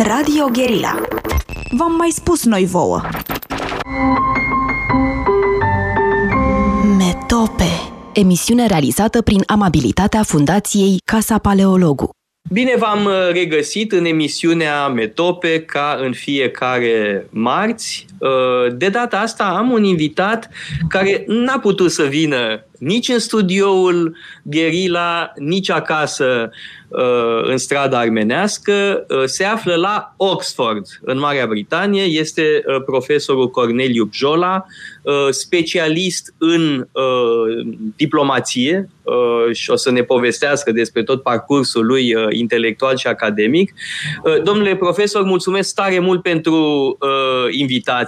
Radio Guerilla. V-am mai spus noi vouă. Metope. Emisiune realizată prin amabilitatea Fundației Casa Paleologu. Bine v-am uh, regăsit în emisiunea Metope ca în fiecare marți. Uh, de data asta am un invitat care n-a putut să vină nici în studioul Gherila, nici acasă uh, în strada armenească. Se află la Oxford, în Marea Britanie. Este profesorul Corneliu Bjola, specialist în diplomație și o să ne povestească despre tot parcursul lui intelectual și academic. Domnule profesor, mulțumesc tare mult pentru invitație.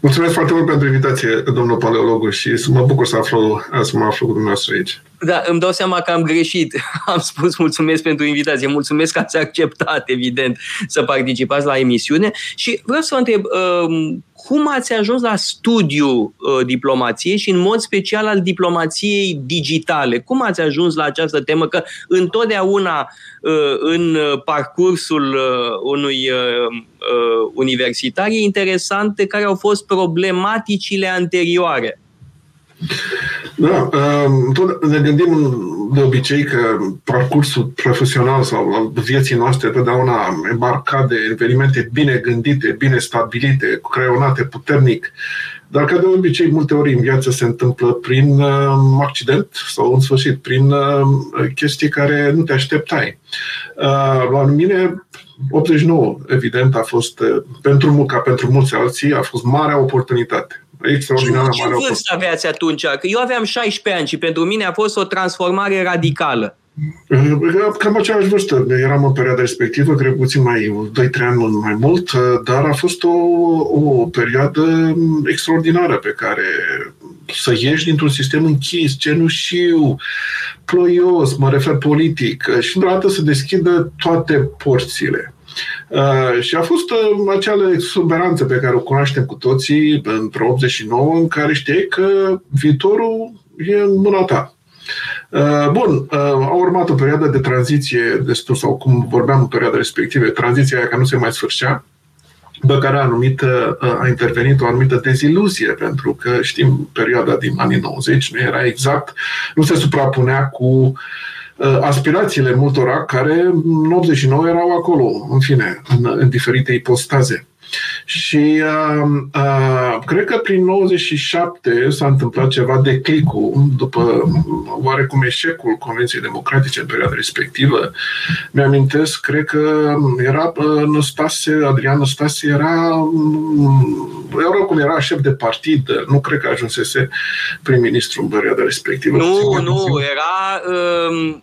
Mulțumesc foarte mult pentru invitație, domnul paleologu, și să mă bucur să, aflu, să mă aflu cu dumneavoastră aici. Da, îmi dau seama că am greșit. Am spus mulțumesc pentru invitație. Mulțumesc că ați acceptat, evident, să participați la emisiune. Și vreau să vă întreb, um, cum ați ajuns la studiu uh, diplomației și în mod special al diplomației digitale? Cum ați ajuns la această temă? Că întotdeauna uh, în parcursul uh, unui uh, uh, universitar e interesante care au fost problematicile anterioare. Da, um, tot ne gândim de obicei că parcursul profesional sau vieții noastre totdeauna embarcat de evenimente bine gândite, bine stabilite, creionate puternic, dar ca de obicei multe ori în viață se întâmplă prin uh, accident sau în sfârșit prin uh, chestii care nu te așteptai. Uh, la mine 89, evident, a fost pentru ca pentru mulți alții, a fost marea oportunitate extraordinară ce, ce vârstă aveați atunci? Că eu aveam 16 ani și pentru mine a fost o transformare radicală. Cam aceeași vârstă. Eram în perioada respectivă, cred puțin mai 2-3 ani mai mult, dar a fost o, o perioadă extraordinară pe care să ieși dintr-un sistem închis, cenușiu, ploios, mă refer politic, și într-o să deschidă toate porțile. Uh, și a fost uh, acea exuberanță pe care o cunoaștem cu toții într 89, în care știi că viitorul e în mâna ta. Uh, bun, uh, a urmat o perioadă de tranziție destul, sau cum vorbeam în perioada respectivă, tranziția aia care nu se mai sfârșea, după care a, anumit, uh, a intervenit o anumită deziluzie, pentru că știm perioada din anii 90 nu era exact, nu se suprapunea cu uh, Uh, aspirațiile multora care în 89 erau acolo, în fine, în, în diferite ipostaze. Și uh, uh, cred că prin 97 s-a întâmplat ceva de clicul după oarecum eșecul Convenției Democratice în perioada respectivă. Mi-amintesc, cred că era uh, Năstase, Adrian Năstase era, era cum era șef de partid, nu cred că ajunsese prim-ministru în perioada respectivă. Nu, nu, era, uh,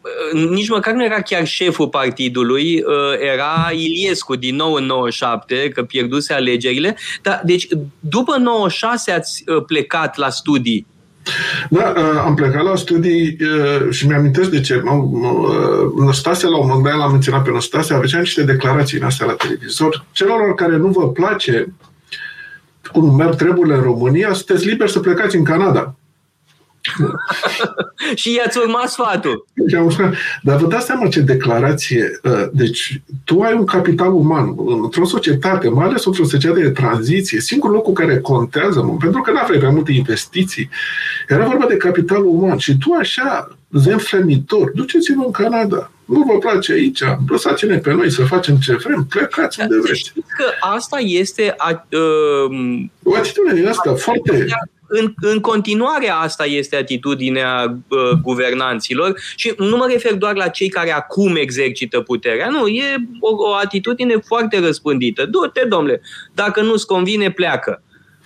nici măcar nu era chiar șeful partidului, uh, era Iliescu din nou în 97, că pierdut pierduse alegerile. Dar, deci, după 96 ați uh, plecat la studii. Da, uh, am plecat la studii uh, și mi-amintesc de ce. Năstase, la un moment dat, l-am menționat pe Năstase, avea niște declarații în astea la televizor. Celor care nu vă place cum merg treburile în România, sunteți liberi să plecați în Canada. și i-ați urmat sfatul. Dar vă dați seama ce declarație. Ă, deci, tu ai un capital uman într-o societate, mai ales într-o societate de tranziție. Singurul lucru care contează, pentru că nu aveai prea multe investiții, era vorba de capital uman. Și tu așa, zemflemitor, duceți-vă în Canada. Nu vă place aici, lăsați-ne pe noi să facem ce vrem, plecați unde vreți. că asta este a, uh, o atitudine asta foarte în, în continuare asta este atitudinea uh, guvernanților și nu mă refer doar la cei care acum exercită puterea, nu, e o, o atitudine foarte răspândită. Du-te, domnule, dacă nu-ți convine, pleacă.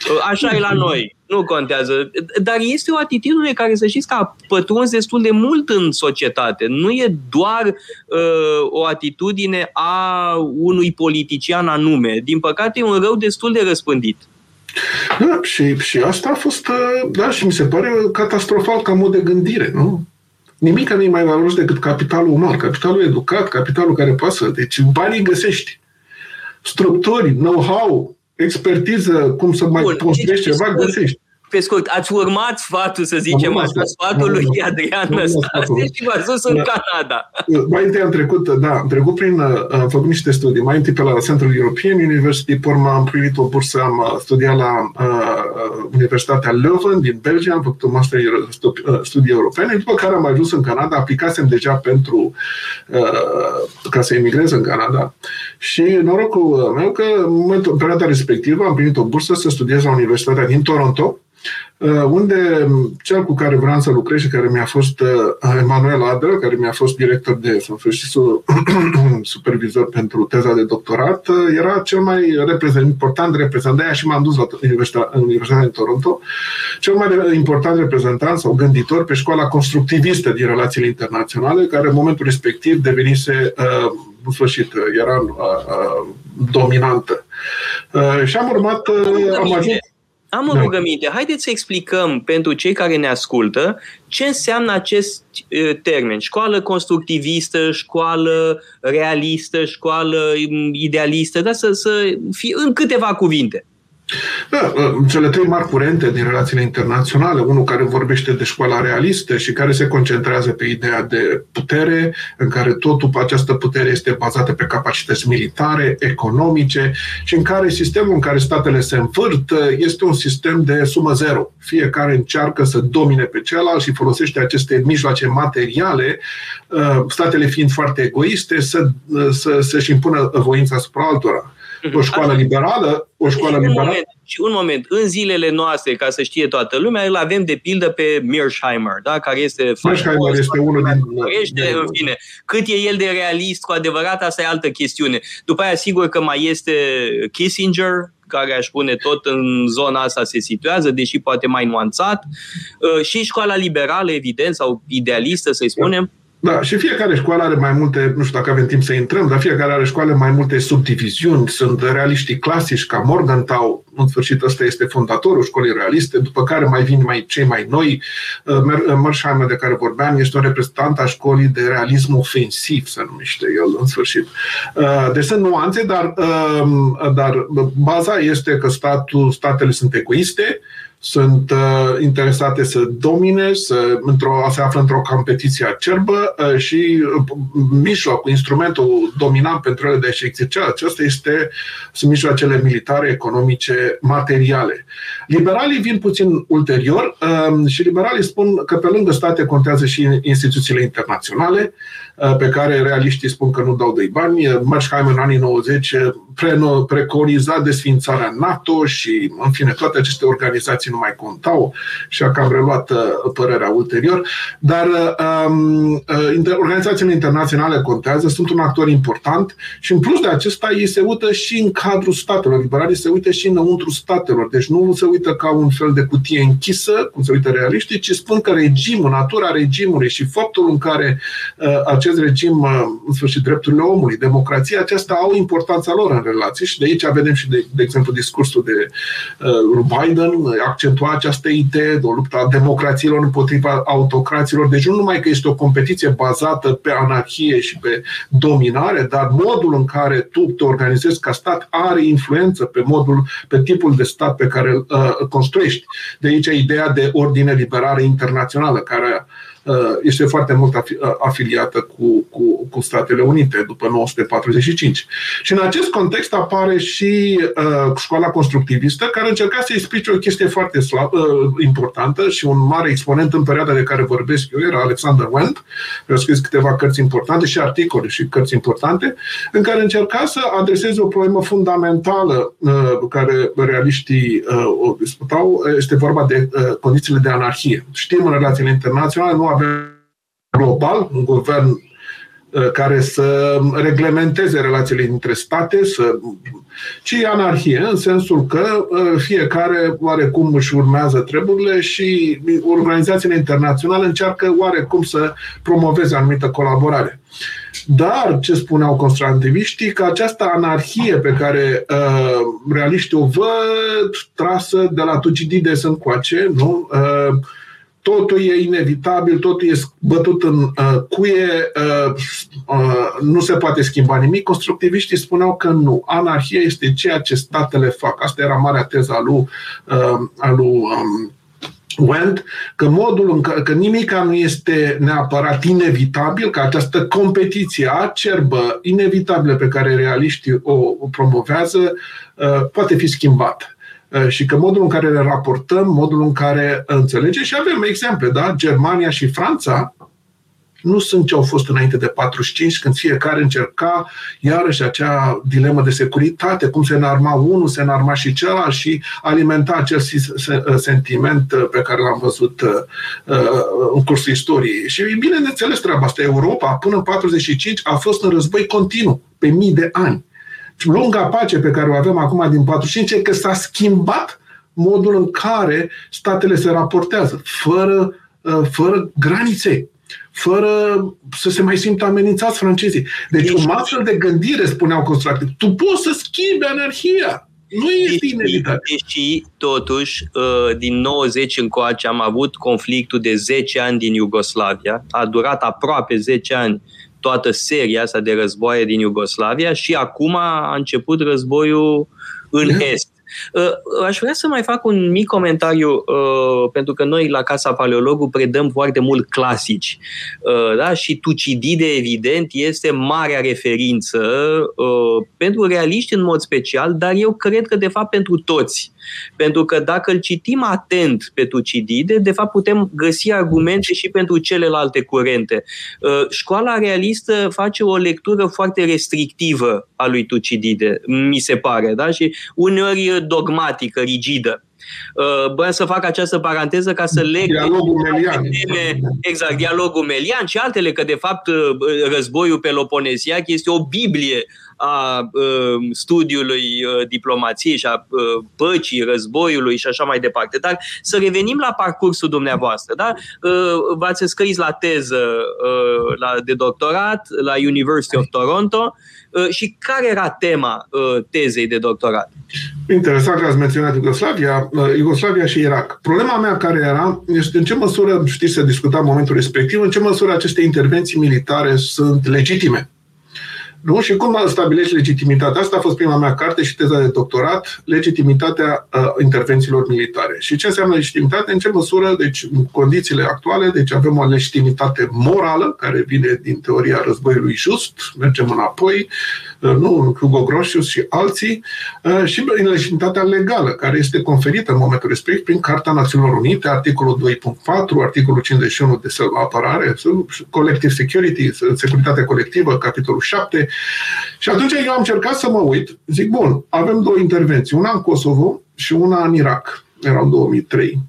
Uh, așa e la noi, nu contează. Dar este o atitudine care, să știți, că a pătruns destul de mult în societate. Nu e doar uh, o atitudine a unui politician anume. Din păcate, e un rău destul de răspândit. Da, și, și asta a fost, uh, da, și mi se pare catastrofal ca mod de gândire, nu? Nimic nu e mai valoros decât capitalul uman, capitalul educat, capitalul care poate să... Deci banii găsești. Structuri, know-how, expertiză, cum să mai Bun, construiești ceva, găsești. Pe scurt, ați urmat sfatul, să zicem așa, sfatul lui Adrian Năstase și v-ați dus în da. Canada. Mai întâi am trecut, da, am trecut prin, uh, am făcut niște studii. Mai întâi pe la Central European University, pe urmă am primit o bursă, am uh, studiat la uh, Universitatea Leuven din Belgia, am făcut un master uh, studii europene, după care am ajuns în Canada, aplicasem deja pentru uh, ca să emigrez în Canada și norocul meu că în, momentul, în perioada respectivă am primit o bursă să studiez la Universitatea din Toronto, Uh, unde cel cu care vreau să lucrez și care mi-a fost uh, Emanuel Adră, care mi-a fost director de și supervizor pentru teza de doctorat, uh, era cel mai reprezent, important reprezentant, de și m-am dus la Universitatea, Universitatea din Toronto, cel mai important reprezentant sau gânditor pe școala constructivistă din relațiile internaționale, care în momentul respectiv devenise în sfârșit, era dominantă. Și am urmat, am ajuns am o da. rugăminte. Haideți să explicăm pentru cei care ne ascultă ce înseamnă acest termen. Școală constructivistă, școală realistă, școală idealistă, dar să, să fie în câteva cuvinte. Da, cele trei mari curente din relațiile internaționale, unul care vorbește de școala realistă și care se concentrează pe ideea de putere, în care totul această putere este bazată pe capacități militare, economice și în care sistemul în care statele se învârt este un sistem de sumă zero. Fiecare încearcă să domine pe celălalt și folosește aceste mijloace materiale, uh, statele fiind foarte egoiste, să, să, să-și impună voința asupra altora. Mhm. O școală liberală, o școală și liberală. Un moment, și un moment, în zilele noastre, ca să știe toată lumea, îl avem de pildă pe Mearsheimer, da? care este Mearsheimer este unul din... Este, în fine, cât e el de realist, cu adevărat, asta e altă chestiune. După aia, sigur că mai este Kissinger, care aș spune tot în zona asta se situează, deși poate mai nuanțat, uh, și școala liberală, evident, sau idealistă, să-i spunem, da, și fiecare școală are mai multe, nu știu dacă avem timp să intrăm, dar fiecare are școală mai multe subdiviziuni. Sunt realiștii clasici ca Morgenthau, în sfârșit ăsta este fondatorul școlii realiste, după care mai vin mai cei mai noi. Uh, uh, Mersheimer, de care vorbeam, este un reprezentant a școlii de realism ofensiv, se numește el, în sfârșit. Uh, deci sunt nuanțe, dar, dar baza este că statul, statele sunt egoiste, sunt uh, interesate să domine, să într-o, se află într-o competiție acerbă uh, și uh, mijlocul, instrumentul dominant pentru ele de a-și exercita acesta este, sunt mijloacele militare, economice, materiale. Liberalii vin puțin ulterior uh, și liberalii spun că pe lângă state contează și instituțiile internaționale, uh, pe care realiștii spun că nu dau de bani. Mersheimer în anii 90 preconiza desfințarea NATO și, în fine, toate aceste organizații nu mai contau și a cam reluat uh, părerea ulterior, dar um, uh, organizațiile internaționale contează, sunt un actor important și în plus de acesta ei se uită și în cadrul statelor, liberalii se uită și înăuntru statelor, deci nu se uită ca un fel de cutie închisă, cum se uită realiștii, ci spun că regimul, natura regimului și faptul în care uh, acest regim, uh, în sfârșit, drepturile omului, democrația, acestea au importanța lor în relații și de aici vedem și, de, de exemplu, discursul de uh, Biden, accentua această idee de o luptă a democrațiilor împotriva autocraților. Deci nu numai că este o competiție bazată pe anarhie și pe dominare, dar modul în care tu te organizezi ca stat are influență pe modul, pe tipul de stat pe care îl uh, construiești. De aici ideea de ordine liberală internațională, care Uh, este foarte mult uh, afiliată cu, cu, cu Statele Unite după 1945. Și în acest context apare și uh, școala constructivistă, care încerca să explice o chestie foarte slab, uh, importantă și un mare exponent în perioada de care vorbesc eu era Alexander Wendt, care a scris câteva cărți importante și articole și cărți importante, în care încerca să adreseze o problemă fundamentală uh, care realiștii uh, o disputau, este vorba de uh, condițiile de anarhie. Știm în relațiile internaționale, nu avem global un guvern uh, care să reglementeze relațiile dintre state, să, ci anarhie, în sensul că uh, fiecare oarecum își urmează treburile și organizațiile internaționale încearcă oarecum să promoveze anumită colaborare. Dar, ce spuneau constructiviștii, că această anarhie pe care uh, realiștii o văd trasă de la Tucidides încoace, nu? Uh, totul e inevitabil, totul e bătut în uh, cuie, uh, uh, nu se poate schimba nimic. Constructiviștii spuneau că nu. Anarhia este ceea ce statele fac. Asta era marea teza a lui, uh, a lui um, Went, că modul în care, că nimica nu este neapărat inevitabil, că această competiție acerbă, inevitabilă pe care realiștii o, o promovează, uh, poate fi schimbată uh, și că modul în care le raportăm, modul în care înțelegem și avem exemple, da? Germania și Franța nu sunt ce au fost înainte de 45, când fiecare încerca iarăși acea dilemă de securitate, cum se înarma unul, se înarma și celălalt și alimenta acel sentiment uh, pe care l-am văzut uh, uh, în cursul istoriei. Și e bine de înțeles treaba asta. Europa, până în 45, a fost în război continuu, pe mii de ani. Lunga pace pe care o avem acum din 45 e că s-a schimbat modul în care statele se raportează, fără, fără granițe fără să se mai simtă amenințați francezii. Deci, deci o astfel de gândire, spuneau constructiv, tu poți să schimbi anarhia. Nu este deci, inevitabil. Deși, totuși, uh, din 90 încoace am avut conflictul de 10 ani din Iugoslavia, a durat aproape 10 ani toată seria asta de războaie din Iugoslavia și acum a început războiul în da. Est. Uh, aș vrea să mai fac un mic comentariu, uh, pentru că noi la Casa Paleologu predăm foarte mult clasici. Uh, da? Și Tucidide, evident, este marea referință pentru realiști în mod special, dar eu cred că, de fapt, pentru toți. Pentru că dacă îl citim atent pe Tucidide, de fapt putem găsi argumente și pentru celelalte curente. Școala realistă face o lectură foarte restrictivă a lui Tucidide, mi se pare, da? Și uneori dogmatică, rigidă. Uh, bă, să fac această paranteză ca să leg dialogul melian. Teme, exact, dialogul melian și altele, că de fapt uh, războiul peloponeziac este o biblie a uh, studiului diplomației și a păcii, războiului și așa mai departe. Dar să revenim la parcursul dumneavoastră. Da? V-ați scris la teză la, de doctorat la University of Toronto și care era tema tezei de doctorat? Interesant că ați menționat Iugoslavia, Iugoslavia și Irak. Problema mea care era este în ce măsură, știți, să discuta în momentul respectiv, în ce măsură aceste intervenții militare sunt legitime. Nu? Și cum stabilești legitimitatea? Asta a fost prima mea carte și teza de doctorat, legitimitatea uh, intervențiilor militare. Și ce înseamnă legitimitate? În ce măsură, deci, în condițiile actuale, deci avem o legitimitate morală, care vine din teoria războiului just, mergem înapoi, uh, nu, Hugo Grotius și alții, uh, și în legitimitatea legală, care este conferită în momentul respectiv prin Carta Națiunilor Unite, articolul 2.4, articolul 51 de apărare, collective security, securitate colectivă, capitolul 7, și atunci eu am încercat să mă uit, zic, bun, avem două intervenții, una în Kosovo și una în Irak. Era în 2003.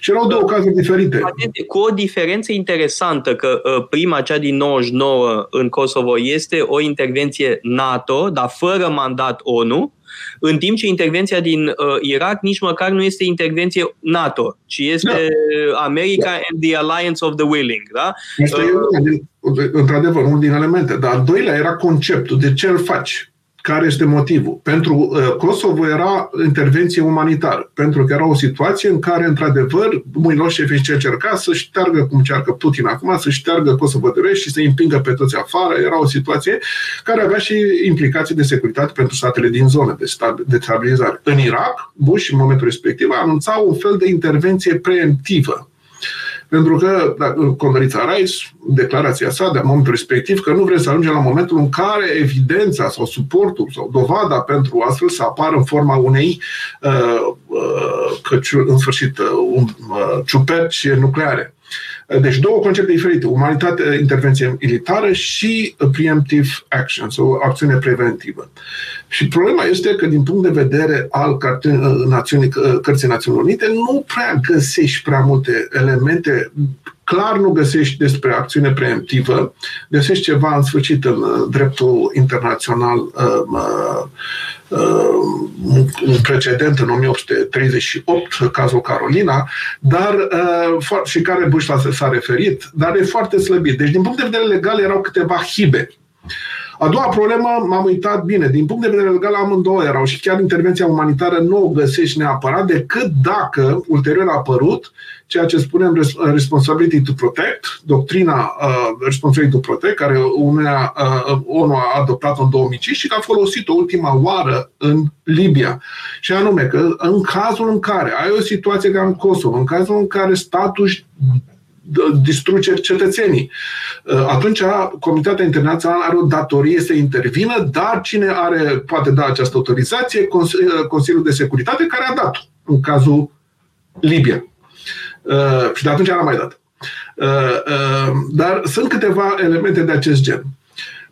Și erau două cazuri diferite. Atenție, cu o diferență interesantă, că uh, prima, cea din 99 în Kosovo, este o intervenție NATO, dar fără mandat ONU, în timp ce intervenția din uh, Irak nici măcar nu este intervenție NATO, ci este da. America da. and the Alliance of the Willing. Da? Este uh, într-adevăr unul din elemente. Dar al doilea era conceptul de ce îl faci. Care este motivul? Pentru uh, Kosovo era intervenție umanitară, pentru că era o situație în care, într-adevăr, Milosevic încerca să șteargă, cum încearcă Putin acum, să șteargă Kosovo de vest și să împingă pe toți afară. Era o situație care avea și implicații de securitate pentru statele din zonă, de, stab- de stabilizare. În Irak, Bush, în momentul respectiv, anunța un fel de intervenție preemptivă pentru că Condorița Rice, declarația sa de momentul respectiv, că nu vrea să ajungem la momentul în care evidența sau suportul sau dovada pentru astfel să apară în forma unei uh, uh, căci, în sfârșit, uh, un, uh, ciuperci nucleare. Deci două concepte diferite, umanitate, intervenție militară și preemptive action, sau acțiune preventivă. Și problema este că din punct de vedere al Națiunii, Cărții Națiunilor Unite nu prea găsești prea multe elemente clar nu găsești despre acțiune preemptivă, găsești ceva în sfârșit în uh, dreptul internațional uh, uh, un precedent în 1838, cazul Carolina, dar și care Bush s-a referit, dar e foarte slăbit. Deci, din punct de vedere legal, erau câteva hibe. A doua problemă, m-am uitat bine, din punct de vedere legal amândouă erau și chiar intervenția umanitară nu o găsești neapărat decât dacă ulterior a apărut ceea ce spunem Responsibility to Protect, doctrina uh, Responsibility to Protect, care UNEA, uh, ONU a adoptat-o în 2005 și că a folosit-o ultima oară în Libia. Și anume că în cazul în care ai o situație ca în Kosovo, în cazul în care statul distruge cetățenii. Uh, atunci Comunitatea Internațională are o datorie să intervină, dar cine are, poate da această autorizație? Uh, Consiliul de Securitate, care a dat în cazul Libia. Uh, și de atunci n-a mai dat. Dar sunt câteva elemente de acest gen.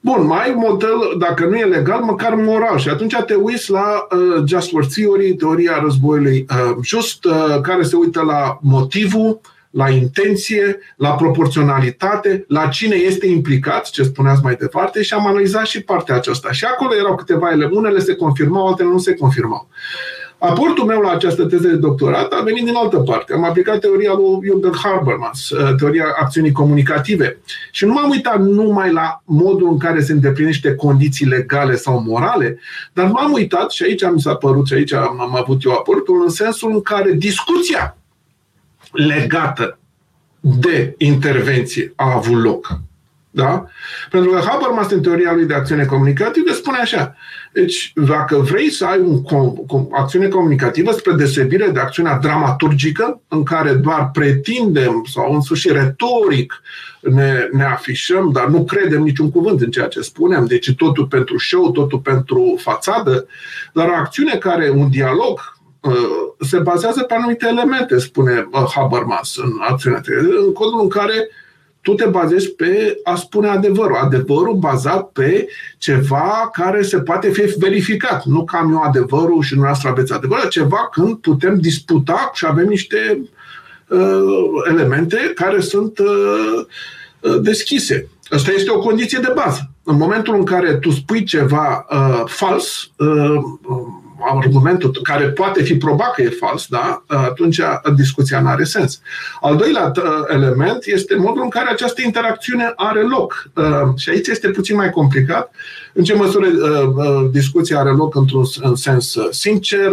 Bun, mai ai un model, dacă nu e legal, măcar moral. Și atunci te uiți la uh, Just War Theory, teoria războiului uh, just, uh, care se uită la motivul, uh, la intenție, la proporționalitate, la cine este implicat, ce spuneați mai departe, și am analizat și partea aceasta. Și acolo erau câteva ele, unele se confirmau, altele nu se confirmau. Aportul meu la această teză de doctorat a venit din altă parte. Am aplicat teoria lui Jürgen Habermas, uh, teoria acțiunii comunicative. Și nu m-am uitat numai la modul în care se îndeplinește condiții legale sau morale, dar m-am uitat, și aici mi s-a părut, și aici am, am avut eu aportul, în sensul în care discuția legată de intervenție a avut loc. Da? Pentru că Habermas, în teoria lui de acțiune comunicativă, spune așa. Deci, dacă vrei să ai o acțiune comunicativă spre deosebire de acțiunea dramaturgică, în care doar pretindem sau în sfârșit retoric ne, ne afișăm, dar nu credem niciun cuvânt în ceea ce spunem, deci totul pentru show, totul pentru fațadă, dar o acțiune care, un dialog Uh, se bazează pe anumite elemente, spune uh, Habermas în acțiunea în codul în care tu te bazezi pe a spune adevărul. Adevărul bazat pe ceva care se poate fi verificat. Nu că am eu adevărul și dumneavoastră aveți adevărul, ceva când putem disputa și avem niște uh, elemente care sunt uh, uh, deschise. Asta este o condiție de bază. În momentul în care tu spui ceva uh, fals, uh, argumentul care poate fi probat că e fals, da? atunci discuția nu are sens. Al doilea uh, element este modul în care această interacțiune are loc. Uh, și aici este puțin mai complicat. În ce măsură uh, discuția are loc într-un sens sincer,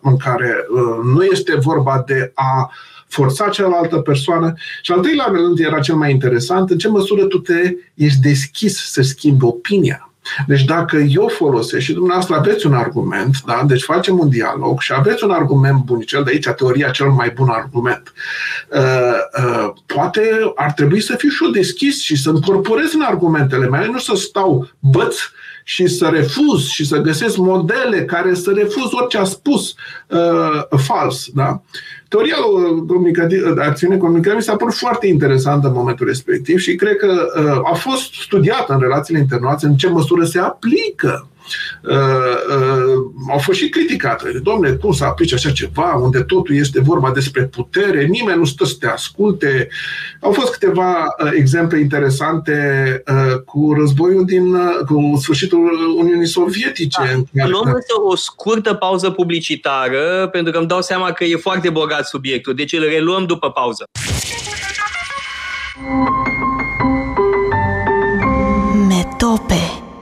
în care nu este vorba de a forța cealaltă persoană. Și al treilea rând era cel mai interesant, în ce măsură tu te ești deschis să schimbi opinia. Deci dacă eu folosesc și dumneavoastră aveți un argument, da? deci facem un dialog și aveți un argument bun, cel de aici, teoria cel mai bun argument, uh, uh, poate ar trebui să fiu și eu deschis și să incorporez în argumentele mele, nu să stau băț și să refuz și să găsesc modele care să refuz orice a spus uh, fals. Da? Teoria comunicativ, acțiune comunicativă mi s-a părut foarte interesantă în momentul respectiv și cred că uh, a fost studiată în relațiile internaționale în ce măsură se aplică uh, uh, au fost și criticate. Domne, cum să aplici așa ceva, unde totul este vorba despre putere, nimeni nu stă să te asculte. Au fost câteva uh, exemple interesante uh, cu războiul din, uh, cu sfârșitul Uniunii Sovietice. Da. Luăm însă o scurtă pauză publicitară, pentru că îmi dau seama că e foarte bogat subiectul, deci îl reluăm după pauză. Metope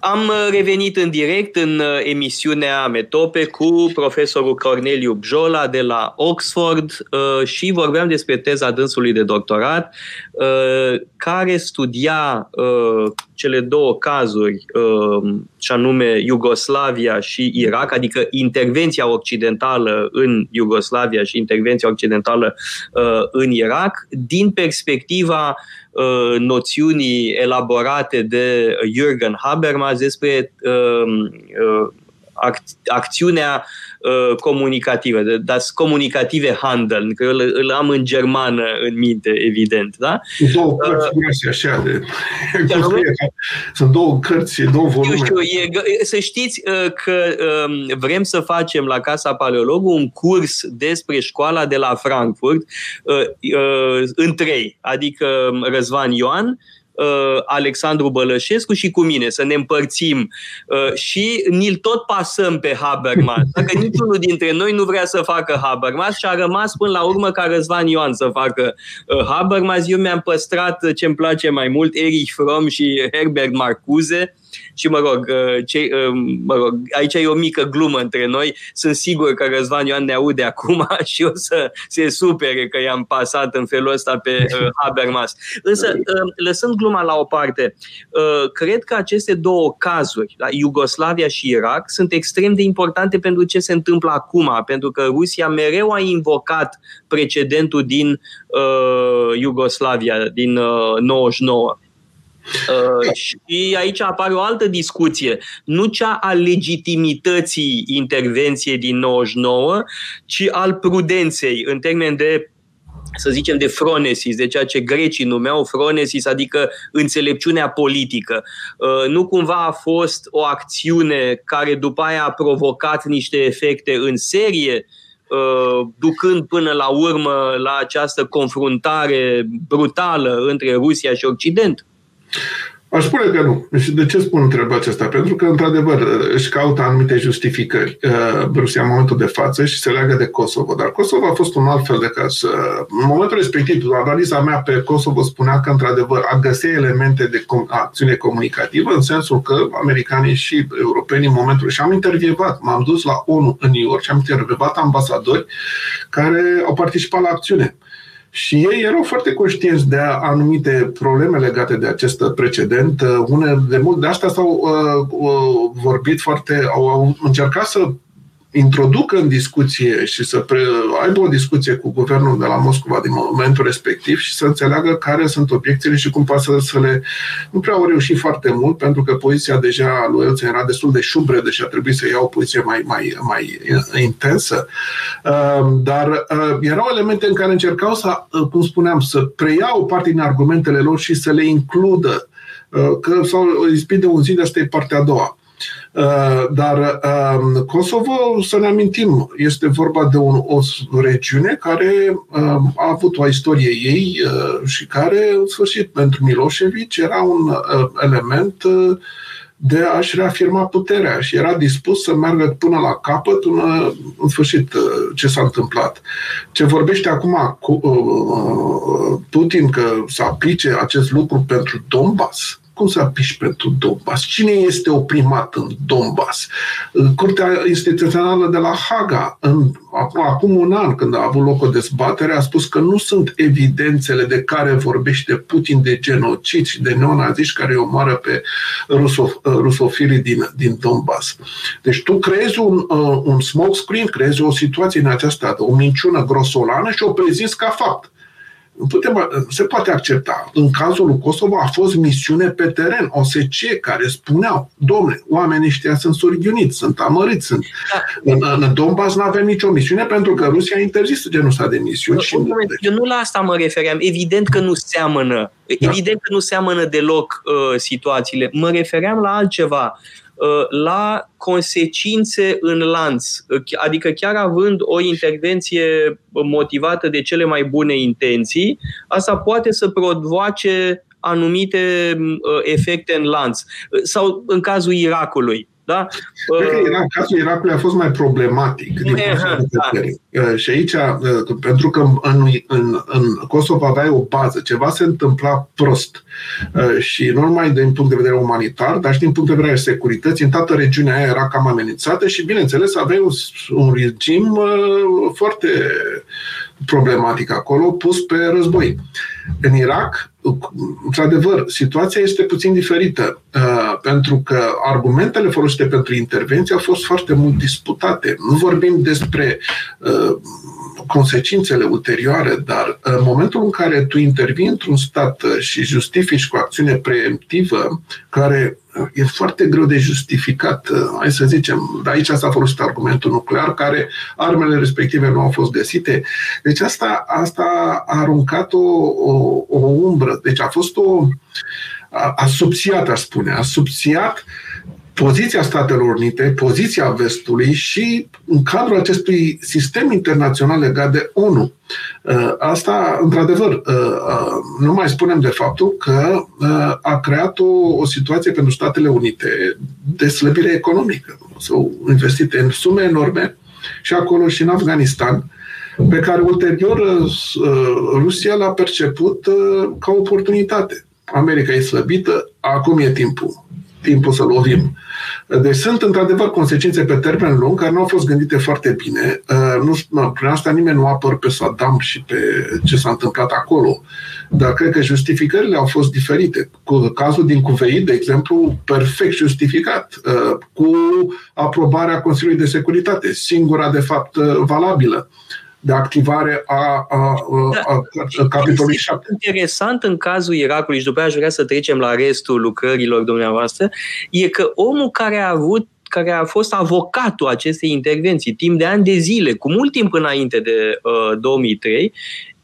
Am uh, revenit în direct în uh, emisiunea Metope cu profesorul Corneliu Bjola de la Oxford uh, și vorbeam despre teza dânsului de doctorat care studia cele două cazuri, și anume Iugoslavia și Irak, adică intervenția occidentală în Iugoslavia și intervenția occidentală în Irak, din perspectiva Uh, noțiunii elaborate de Jürgen Habermas despre uh, uh, acțiunea uh, comunicativă, de das comunicative Handel, că eu îl, îl am în germană în minte, evident, da? Două cărți uh, așa de... Sunt două cărți, două volume. Eu știu, e, să știți uh, că uh, vrem să facem la Casa Paleologu un curs despre școala de la Frankfurt uh, uh, în trei, adică Răzvan Ioan, uh, Alexandru Bălășescu și cu mine, să ne împărțim. Uh, și ni-l tot pasăm pe Habermas. Dacă niciunul dintre noi nu vrea să facă Habermas și a rămas până la urmă ca Răzvan Ioan să facă uh, Habermas, eu mi-am păstrat ce-mi place mai mult, Erich Fromm și Herbert Marcuse, și mă rog, uh, ce, uh, mă rog, aici e o mică glumă între noi. Sunt sigur că Răzvan Ioan ne aude acum și o să se supere că i-am pasat în felul ăsta pe uh, Habermas. Însă, lăsând gluma la o parte, cred că aceste două cazuri, la Iugoslavia și Irak, sunt extrem de importante pentru ce se întâmplă acum, pentru că Rusia mereu a invocat precedentul din uh, Iugoslavia, din uh, 99. Uh, și aici apare o altă discuție, nu cea a legitimității intervenției din 99, ci al prudenței în termen de să zicem, de fronesis, de ceea ce grecii numeau fronesis, adică înțelepciunea politică. Uh, nu cumva a fost o acțiune care după aia a provocat niște efecte în serie, uh, ducând până la urmă la această confruntare brutală între Rusia și Occident? Aș spune că nu. Și de ce spun întrebarea aceasta? Pentru că, într-adevăr, își caută anumite justificări uh, Rusia în momentul de față și se leagă de Kosovo. Dar Kosovo a fost un alt fel de caz. Uh, în momentul respectiv, analiza mea pe Kosovo spunea că, într-adevăr, a găsi elemente de com- acțiune comunicativă, în sensul că americanii și europenii, în momentul și am intervievat, m-am dus la ONU în New York și am intervievat ambasadori care au participat la acțiune. Și ei erau foarte conștienți de anumite probleme legate de acest precedent. Une, de mult de asta s-au uh, uh, vorbit foarte, au, au încercat să introducă în discuție și să pre, aibă o discuție cu guvernul de la Moscova din momentul respectiv și să înțeleagă care sunt obiecțiile și cum poate să, să le... Nu prea au reușit foarte mult, pentru că poziția deja lui Elțen era destul de șubredă și a trebuit să ia o poziție mai, mai, mai intensă. Um, dar uh, erau elemente în care încercau să, uh, cum spuneam, să preia o parte din argumentele lor și să le includă uh, că s-au ispit de un zi, de asta e partea a doua. Uh, dar um, Kosovo, să ne amintim, este vorba de un, o regiune care um, a avut o istorie ei uh, și care, în sfârșit, pentru Milosevic era un uh, element de a-și reafirma puterea și era dispus să meargă până la capăt, până în sfârșit, ce s-a întâmplat. Ce vorbește acum cu Putin că să aplice acest lucru pentru Donbass, cum să apiși pentru Donbass? Cine este oprimat în Donbass? Curtea Instituțională de la Haga, în, acum un an, când a avut loc o dezbatere, a spus că nu sunt evidențele de care vorbește Putin de genocid și de neonaziști care îi omoară pe rusof, rusofirii din, din Donbass. Deci tu creezi un, uh, un smoke screen, creezi o situație în aceasta, o minciună grosolană și o prezinți ca fapt putem, se poate accepta. În cazul lui Kosovo a fost misiune pe teren, OSCE, care spuneau, domne, oamenii ăștia sunt surghiuniți, sunt amăriți, sunt... Da. În, în Donbass nu avem nicio misiune pentru că Rusia a interzis genul ăsta de misiuni. Și eu nu la asta mă refeream. Evident că nu seamănă. Da. Evident că nu seamănă deloc uh, situațiile. Mă refeream la altceva. Uh, la consecințe în lanț, uh, adică chiar având o intervenție motivată de cele mai bune intenții, asta poate să provoace anumite uh, efecte în lanț. Sau în cazul Irakului. Da? Cred că era, cazul Irakului a fost mai problematic din da. Uh, și aici, uh, pentru că în, în, în Kosovo aveai o bază, ceva se întâmpla prost. Uh, și nu numai din punct de vedere umanitar, dar și din punct de vedere securității. În toată regiunea aia era cam amenințată și, bineînțeles, aveai un, un regim foarte problematic acolo, pus pe război. În Irak, într-adevăr, situația este puțin diferită, uh, pentru că argumentele folosite pentru intervenție au fost foarte mult disputate. Nu vorbim despre uh, consecințele ulterioare, dar în momentul în care tu intervii într-un stat și justifici cu acțiune preemptivă, care e foarte greu de justificat, hai să zicem, de aici s-a folosit argumentul nuclear, care armele respective nu au fost găsite. Deci asta, asta a aruncat o, o, o umbră. Deci a fost o... a, a subțiat, aș spune, a subțiat poziția Statelor Unite, poziția Vestului și în cadrul acestui sistem internațional legat de ONU. Uh, asta, într-adevăr, uh, uh, nu mai spunem de faptul că a creat o, o situație pentru Statele Unite de slăbire economică. S-au investit în sume enorme și acolo și în Afganistan, pe care ulterior Rusia l-a perceput ca oportunitate. America e slăbită, acum e timpul timpul să lovim. Deci sunt într-adevăr consecințe pe termen lung care nu au fost gândite foarte bine. Uh, nu, prin asta nimeni nu apăr pe Saddam și pe ce s-a întâmplat acolo. Dar cred că justificările au fost diferite. Cu cazul din Cuveit, de exemplu, perfect justificat, uh, cu aprobarea Consiliului de Securitate, singura de fapt uh, valabilă de activare a, a, da. a, a capitolului 7. Interesant în cazul Irakului și după aceea aș vrea să trecem la restul lucrărilor dumneavoastră, e că omul care a avut care a fost avocatul acestei intervenții timp de ani de zile, cu mult timp înainte de uh, 2003,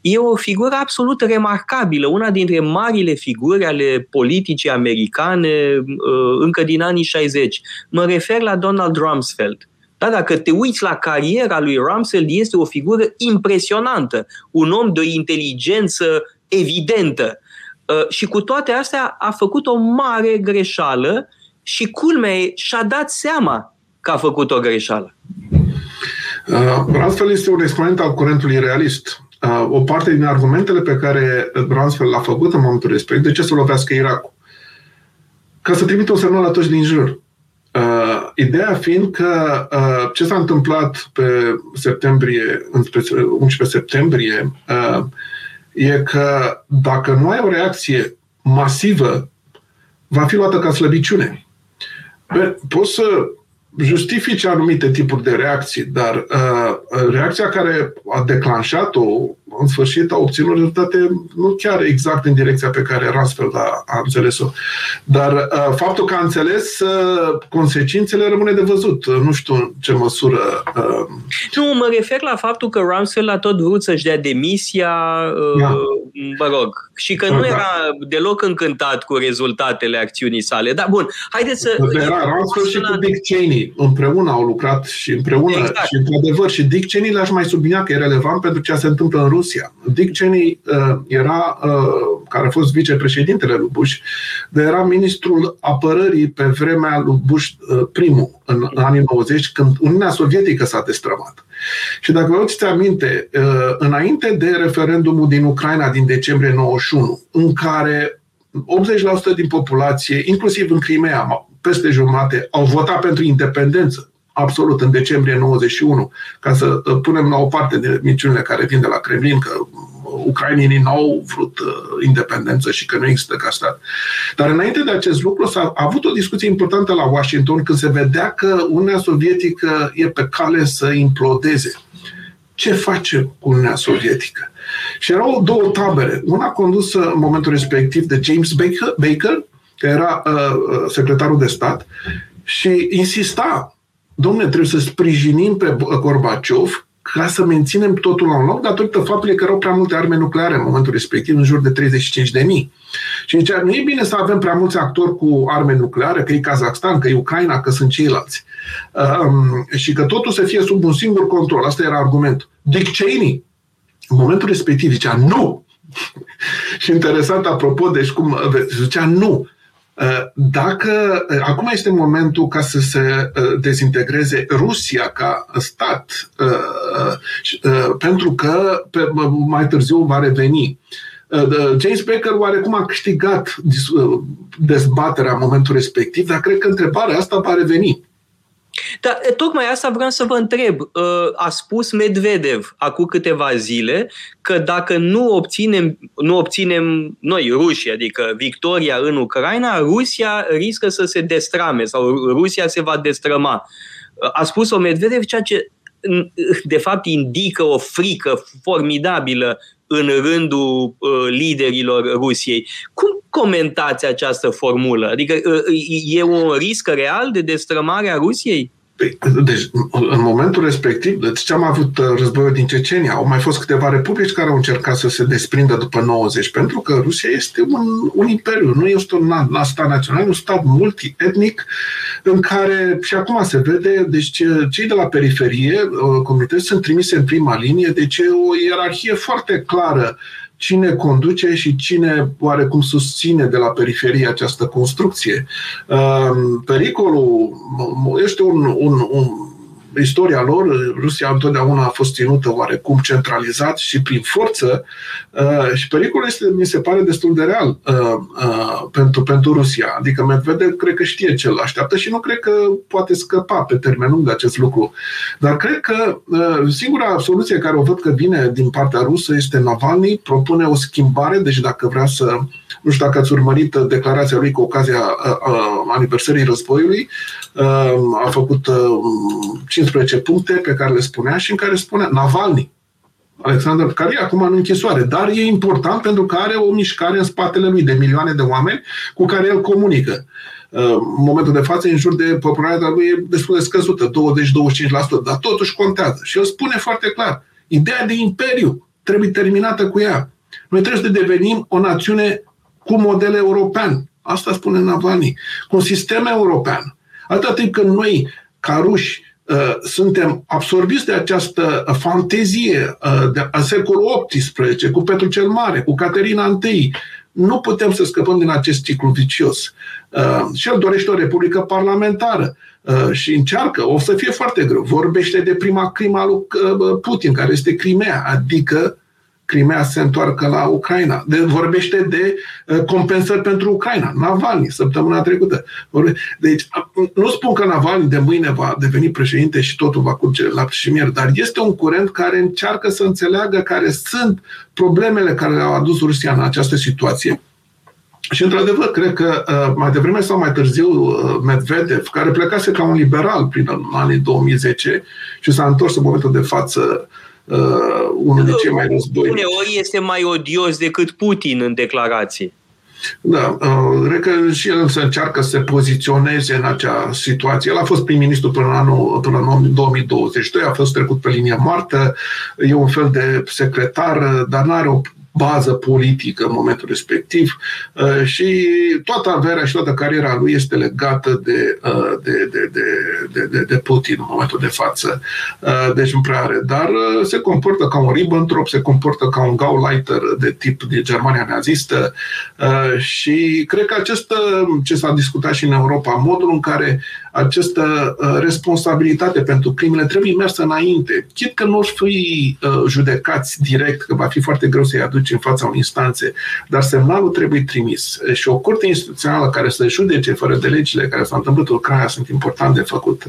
e o figură absolut remarcabilă, una dintre marile figuri ale politicii americane uh, încă din anii 60. Mă refer la Donald Rumsfeld. Da, dacă te uiți la cariera lui Rumsfeld, este o figură impresionantă, un om de o inteligență evidentă. Uh, și cu toate astea a făcut o mare greșeală și culmea e, și-a dat seama că a făcut o greșeală. Uh, Rumsfeld este un exponent al curentului realist. Uh, o parte din argumentele pe care Rumsfeld l-a făcut în momentul respectiv, de ce să lovească Irakul? Ca să trimită un semnal la toți din jur. Uh, ideea fiind că uh, ce s-a întâmplat pe septembrie, 11 septembrie, uh, e că dacă nu ai o reacție masivă, va fi luată ca slăbiciune. Poți să justifice anumite tipuri de reacții, dar uh, reacția care a declanșat-o, în sfârșit, a obținut rezultate nu chiar exact în direcția pe care Ransfeld a, a înțeles-o. Dar uh, faptul că a înțeles uh, consecințele rămâne de văzut. Nu știu în ce măsură... Uh... Nu, mă refer la faptul că Ransfeld a tot vrut să-și dea demisia, uh, da. mă rog, și că nu da. era deloc încântat cu rezultatele acțiunii sale. Dar bun, haideți să... Era Ransfeld și cu Dick Cheney împreună au lucrat și împreună exact. și într-adevăr și Dick Cheney l-aș mai sublinia că e relevant pentru ce se întâmplă în Rusia. Dick Cheney uh, era, uh, care a fost vicepreședintele lui Bush, dar era ministrul apărării pe vremea lui Bush uh, primul, în, în anii 90, când Uniunea Sovietică s-a destrămat. Și dacă vă uiți aminte, uh, înainte de referendumul din Ucraina din decembrie 91, în care 80% din populație, inclusiv în Crimea, peste jumate, au votat pentru independență, absolut, în decembrie 91, ca să uh, punem la o parte de minciunile care vin de la Kremlin, că ucrainienii nu au vrut uh, independență și că nu există ca stat. Dar înainte de acest lucru s-a avut o discuție importantă la Washington când se vedea că Uniunea Sovietică e pe cale să implodeze. Ce face cu Uniunea Sovietică? Și erau două tabere. Una condusă în momentul respectiv de James Baker, Baker că era uh, uh, secretarul de stat, și insista, domnule, trebuie să sprijinim pe Gorbaciov ca să menținem totul la un loc datorită faptului că erau prea multe arme nucleare în momentul respectiv, în jur de 35 de mii. Și zicea, nu e bine să avem prea mulți actori cu arme nucleare, că e Kazakhstan, că e Ucraina, că sunt ceilalți. Um, și că totul să fie sub un singur control. Asta era argumentul. Dick Cheney, în momentul respectiv, zicea, nu! și interesant, apropo, deci cum zicea, nu! Uh, dacă uh, acum este momentul ca să se uh, dezintegreze Rusia ca stat, pentru că mai târziu va reveni. James Baker oarecum a câștigat dezbaterea în momentul respectiv, dar cred că întrebarea asta va reveni. Dar tocmai asta vreau să vă întreb. A spus Medvedev acum câteva zile că dacă nu obținem, nu obținem noi, rușii, adică victoria în Ucraina, Rusia riscă să se destrame sau Rusia se va destrăma. A spus-o Medvedev, ceea ce de fapt indică o frică formidabilă în rândul uh, liderilor Rusiei. Cum comentați această formulă? Adică uh, e un risc real de destrămare a Rusiei? Păi, deci, în momentul respectiv, deci ce am avut uh, războiul din Cecenia, au mai fost câteva republici care au încercat să se desprindă după 90, pentru că Rusia este un, un imperiu, nu este un stat național, un stat multietnic în care, și acum se vede, deci cei de la periferie, uh, comunități sunt trimise în prima linie, deci e o ierarhie foarte clară cine conduce și cine oarecum susține de la periferie această construcție. Ehm, pericolul este un, un, un istoria lor, Rusia întotdeauna a fost ținută oarecum centralizat și prin forță uh, și pericolul este, mi se pare, destul de real uh, uh, pentru, pentru Rusia. Adică Medvedev cred că știe ce îl așteaptă și nu cred că poate scăpa pe termen lung de acest lucru. Dar cred că singura soluție care o văd că vine din partea rusă este Navalny, propune o schimbare, deci dacă vrea să nu știu dacă ați urmărit declarația lui cu ocazia aniversării războiului, a făcut 15 puncte pe care le spunea și în care spunea Navalny, Alexander, care e acum în închisoare, dar e important pentru că are o mișcare în spatele lui de milioane de oameni cu care el comunică. În momentul de față, în jur de popularitatea lui e destul de scăzută, 20-25%, dar totuși contează. Și el spune foarte clar, ideea de imperiu trebuie terminată cu ea. Noi trebuie să devenim o națiune cu model european. Asta spune Navalny. Cu un sistem european. Atâta timp când noi, ca ruși, Uh, suntem absorbiți de această fantezie uh, de a secolul XVIII, cu Petru cel Mare, cu Caterina I. Nu putem să scăpăm din acest ciclu vicios. Uh, și el dorește o republică parlamentară și încearcă, o să fie foarte greu. Vorbește de prima crima lui Putin, care este Crimea, adică Crimea se întoarcă la Ucraina. De, vorbește de uh, compensări pentru Ucraina. Navalny, săptămâna trecută. Deci, nu spun că Navalny de mâine va deveni președinte și totul va curge la și mier, dar este un curent care încearcă să înțeleagă care sunt problemele care au adus Rusia în această situație. Și, într-adevăr, cred că uh, mai devreme sau mai târziu uh, Medvedev, care plecase ca un liberal prin anii 2010 și s-a întors în momentul de față uh, unul de cei mai război. Uneori este mai odios decât Putin în declarații. Da, uh, cred că și el să încearcă să se poziționeze în acea situație. El a fost prim-ministru până în anul până în 2022, a fost trecut pe linia moartă, e un fel de secretar, dar nu are o bază politică în momentul respectiv uh, și toată averea și toată cariera lui este legată de, uh, de, de, de, de, de, de Putin în momentul de față. Uh, deci nu prea are. Dar se comportă ca un Ribbentrop, se comportă ca un Gauleiter de tip din Germania nazistă și cred că acest, ce s-a discutat și în Europa, modul în care această responsabilitate pentru crimele trebuie mersă înainte. Chit că nu o fi judecați direct, că va fi foarte greu să-i aduci duci în fața unei instanțe, dar semnalul trebuie trimis. Și o curte instituțională care să judece fără de legile care s-au întâmplat în Ucraina sunt important de făcut.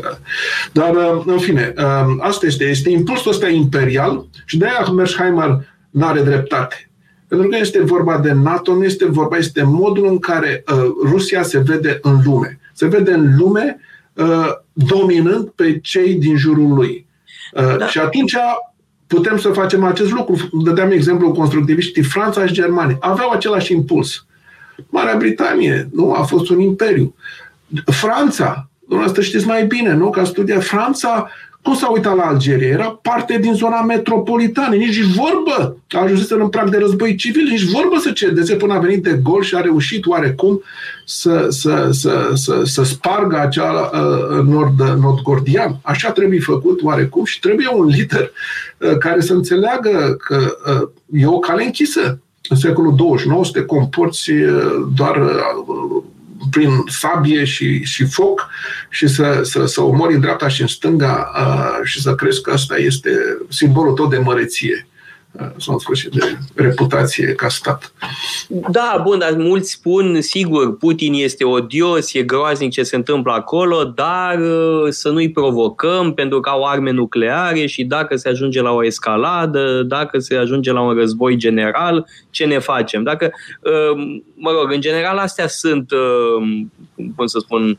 Dar, în fine, asta este, este impulsul ăsta imperial și de-aia Mersheimer nu are dreptate. Pentru că este vorba de NATO, nu este vorba, este modul în care uh, Rusia se vede în lume. Se vede în lume uh, dominând pe cei din jurul lui. Uh, da. Și atunci putem să facem acest lucru. Dădeam exemplu constructiviștii Franța și Germania. Aveau același impuls. Marea Britanie nu a fost un imperiu. Franța, dumneavoastră știți mai bine, nu? Că a studiat Franța, cum s-a uitat la Algeria? Era parte din zona metropolitană, nici vorbă. A ajuns în prag de război civil, nici vorbă să cedeze până a venit de gol și a reușit oarecum să, să, să, să, să spargă acea uh, nord, nord gordian. Așa trebuie făcut oarecum și trebuie un lider uh, care să înțeleagă că uh, e o cale închisă. În secolul 29 să te comporți uh, doar uh, prin sabie și, și foc și să, să, să omori în dreapta și în stânga uh, și să crezi că asta este simbolul tău de măreție sau în sfârșit de reputație ca stat. Da, bun, dar mulți spun, sigur, Putin este odios, e groaznic ce se întâmplă acolo, dar uh, să nu-i provocăm pentru că au arme nucleare și dacă se ajunge la o escaladă, dacă se ajunge la un război general, ce ne facem? Dacă, uh, mă rog, în general astea sunt, uh, cum să spun,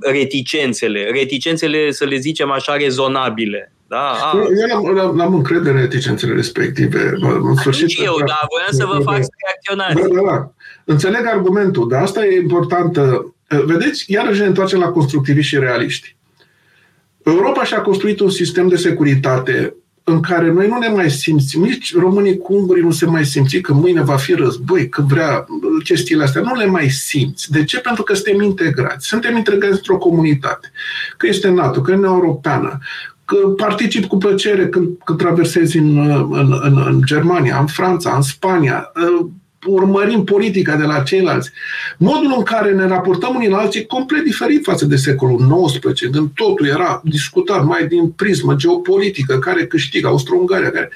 reticențele. Reticențele, să le zicem așa, rezonabile da, a. Eu am, am încredere în reticențele respective. În sfârșit, și eu, da, voiam să vă fac să reacționați. Da, da, da. Înțeleg argumentul, dar asta e important. Vedeți, iarăși ne întoarcem la constructiviști și realiști. Europa și-a construit un sistem de securitate în care noi nu ne mai simțim, nici românii cu ungurii nu se mai simți că mâine va fi război, că vrea chestiile astea. Nu le mai simți. De ce? Pentru că suntem integrați. Suntem integrați într-o comunitate. Că este NATO, că e Europeană, că particip cu plăcere când, când traversezi în, în, în, în Germania, în Franța, în Spania, urmărim politica de la ceilalți. Modul în care ne raportăm unii la alții e complet diferit față de secolul XIX, când totul era discutat mai din prismă geopolitică, care câștigă, Austro-Ungaria. Care...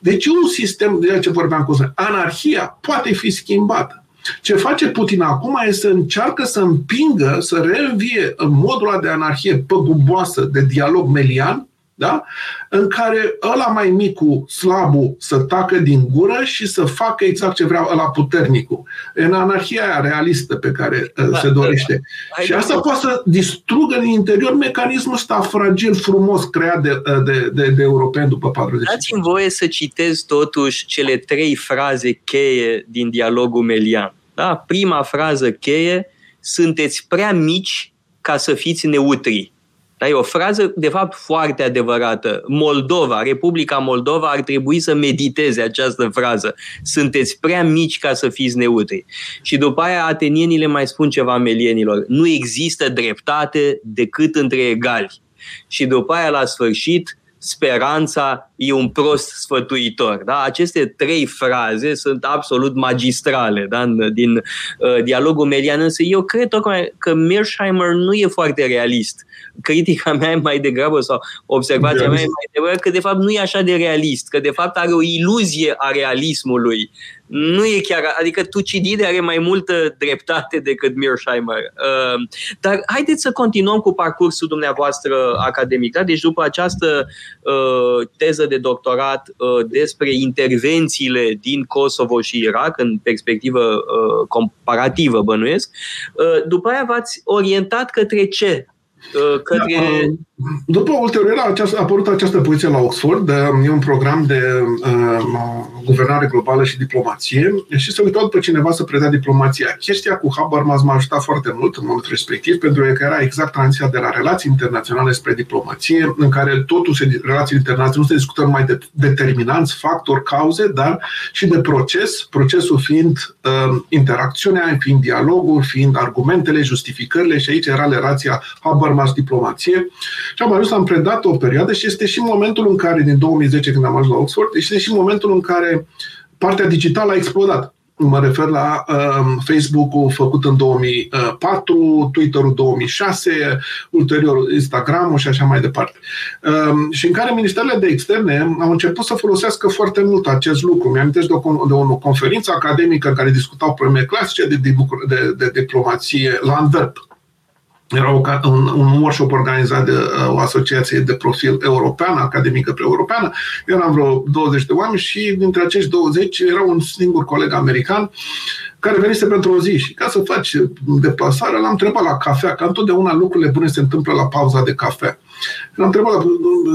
Deci un sistem, de ce vorbeam cu anarhia poate fi schimbată. Ce face Putin acum este să încearcă să împingă, să reînvie în modul ăla de anarhie păguboasă, de dialog melian, da? în care ăla mai micu, slabul, să tacă din gură și să facă exact ce vrea ăla puternicul. În anarhia aia realistă pe care uh, da, se dorește. Da, și asta poate să distrugă din interior mecanismul ăsta fragil, frumos, creat de, uh, de, de, de europeni după 40 Dați-mi voie să citez totuși cele trei fraze cheie din dialogul melian. Da? Prima frază cheie, sunteți prea mici ca să fiți neutri. Dar e o frază, de fapt, foarte adevărată. Moldova, Republica Moldova ar trebui să mediteze această frază. Sunteți prea mici ca să fiți neutri. Și după aia atenienii le mai spun ceva melienilor. Nu există dreptate decât între egali. Și după aia, la sfârșit, speranța e un prost sfătuitor. Da? Aceste trei fraze sunt absolut magistrale da? din uh, dialogul melian, însă eu cred tocmai că Mearsheimer nu e foarte realist critica mea e mai degrabă sau observația mea e mai degrabă că de fapt nu e așa de realist, că de fapt are o iluzie a realismului. Nu e chiar, adică Tucidide are mai multă dreptate decât Mearsheimer. Uh, dar haideți să continuăm cu parcursul dumneavoastră academic. Da? Deci după această uh, teză de doctorat uh, despre intervențiile din Kosovo și Irak, în perspectivă comparativă bănuiesc, după aia v-ați orientat către ce Uh, către... Da, uh, după ulterior a apărut această poziție la Oxford, e un program de uh, guvernare globală și diplomație și se uitau după cineva să predea diplomația. Chestia cu Habermas m-a ajutat foarte mult în momentul respectiv, pentru că era exact tranziția de la relații internaționale spre diplomație, în care totul se, relații internaționale nu se discută numai de determinanți, factori, cauze, dar și de proces, procesul fiind uh, interacțiunea, fiind dialogul, fiind argumentele, justificările și aici era relația Habermas diplomație. Și am ajuns, am predat o perioadă și este și momentul în care, din 2010 când am ajuns la Oxford, este și momentul în care partea digitală a explodat. Mă refer la uh, Facebook-ul făcut în 2004, Twitter-ul 2006, ulterior Instagram-ul și așa mai departe. Uh, și în care ministerele de externe au început să folosească foarte mult acest lucru. Mi-am de o, de o conferință academică în care discutau probleme clasice de, de, de, de diplomație la Antwerp era un, un workshop organizat de uh, o asociație de profil european, academică pre-europeană. Eram vreo 20 de oameni și dintre acești 20 era un singur coleg american care venise pentru o zi și ca să faci deplasare l-am întrebat la cafea, că întotdeauna lucrurile bune se întâmplă la pauza de cafea. L-am întrebat,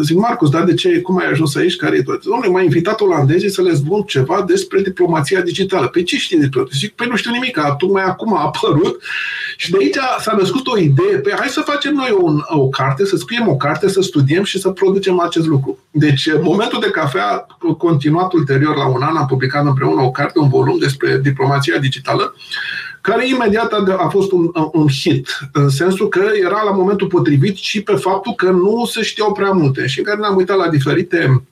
zic, Marcus, dar de ce, cum ai ajuns aici, care e tot? Domnule, m-a invitat olandezii să le spun ceva despre diplomația digitală. Pe ce știi despre Zic, păi nu știu nimic, tocmai acum a apărut și de aici s-a născut o idee, pe hai să facem noi o, o carte, să scriem o carte, să studiem și să producem acest lucru. Deci, momentul de cafea, continuat ulterior la un an, am publicat împreună o carte, un volum despre diplomația digitală, care imediat a, a fost un, un hit, în sensul că era la momentul potrivit și pe faptul că nu se știau prea multe și în care ne-am uitat la diferite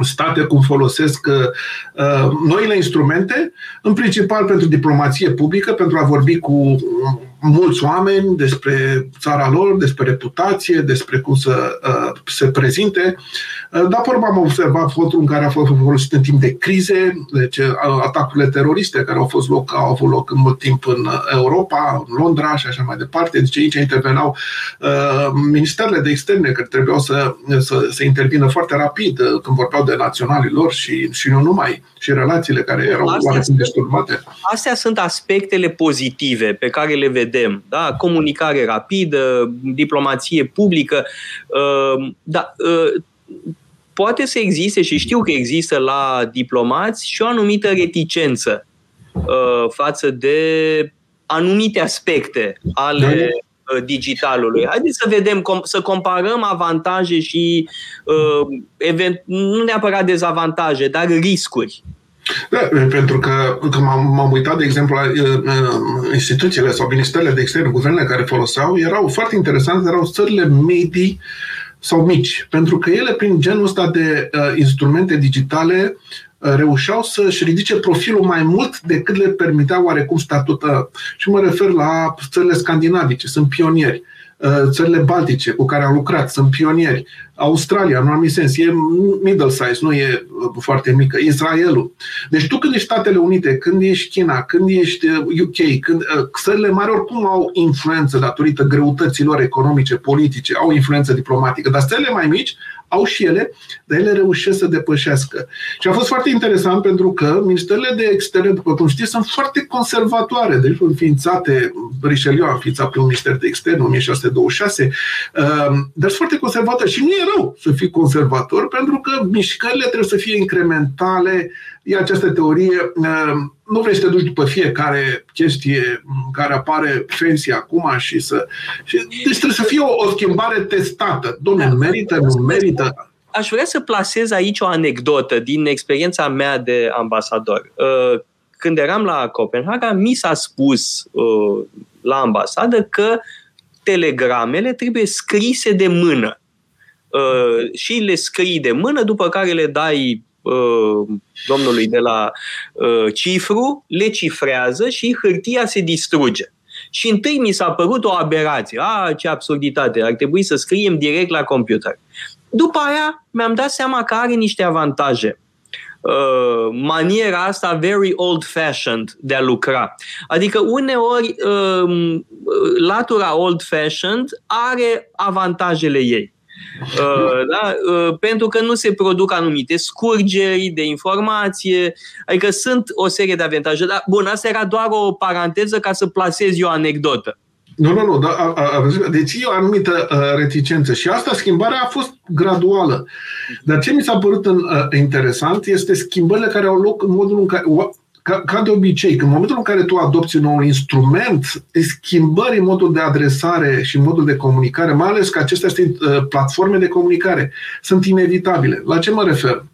state cum folosesc uh, noile instrumente, în principal pentru diplomație publică, pentru a vorbi cu mulți oameni despre țara lor, despre reputație, despre cum să uh, se prezinte. Uh, dar, pe urmă, am observat fotul în care a fost folosit în timp de crize, deci uh, atacurile teroriste care au fost loc, au avut loc în mult timp în Europa, în Londra și așa mai departe. Deci aici interveneau uh, ministerele de externe care trebuiau să, să, să intervină foarte rapid uh, când vorbeau de naționalii lor și, și nu numai, și relațiile care erau oarecum disturbate. Astea sunt aspectele pozitive pe care le vedem vedem. Da? Comunicare rapidă, diplomație publică. Uh, da, uh, poate să existe și știu că există la diplomați și o anumită reticență uh, față de anumite aspecte ale uh, digitalului. Haideți să vedem, să comparăm avantaje și uh, event, nu neapărat dezavantaje, dar riscuri. Da, pentru că, că m-am, m-am uitat, de exemplu, la uh, instituțiile sau ministerele de externe, guvernele care foloseau, erau foarte interesante, erau țările medii sau mici, pentru că ele, prin genul ăsta de uh, instrumente digitale, uh, reușeau să-și ridice profilul mai mult decât le permitea oarecum statută. Și mă refer la țările scandinavice, sunt pionieri. Uh, Uh, țările baltice cu care am lucrat, sunt pionieri. Australia, în anumit sens, e middle size, nu e uh, foarte mică. Israelul. Deci tu când ești Statele Unite, când ești China, când ești UK, uh, când țările mari oricum au influență datorită greutăților economice, politice, au influență diplomatică, dar țările mai mici au și ele, dar ele reușesc să depășească. Și a fost foarte interesant pentru că ministerele de externe, după cum știți, sunt foarte conservatoare. Deci înființate, Richelieu a înființat primul minister de externe, 1626, um, dar sunt foarte conservatoare. Și nu e rău să fii conservator, pentru că mișcările trebuie să fie incrementale, e această teorie, um, nu vrei să te duci după fiecare chestie care apare fancy acum și să... Și, deci trebuie să fie o, o schimbare testată. Domnule, da. merită, nu merită? Aș vrea să plasez aici o anecdotă din experiența mea de ambasador. Uh, când eram la Copenhaga, mi s-a spus uh, la ambasadă că telegramele trebuie scrise de mână. Uh, și le scrii de mână, după care le dai Uh, domnului de la uh, cifru, le cifrează și hârtia se distruge. Și întâi mi s-a părut o aberație. A, ce absurditate, ar trebui să scriem direct la computer. După aia mi-am dat seama că are niște avantaje. Uh, maniera asta very old-fashioned de a lucra. Adică uneori uh, latura old-fashioned are avantajele ei. Uh, da? Uh, pentru că nu se produc anumite scurgeri de informație, adică sunt o serie de avantaje. Dar, bun, asta era doar o paranteză ca să plasez eu o anecdotă. Nu, nu, nu. Da, a, a, deci e o anumită a, reticență și asta, schimbarea a fost graduală. Dar ce mi s-a părut în, a, interesant este schimbările care au loc în modul în care ca, ca de obicei, în momentul în care tu adopți un nou instrument, schimbări în modul de adresare și modul de comunicare, mai ales că acestea sunt uh, platforme de comunicare, sunt inevitabile. La ce mă refer?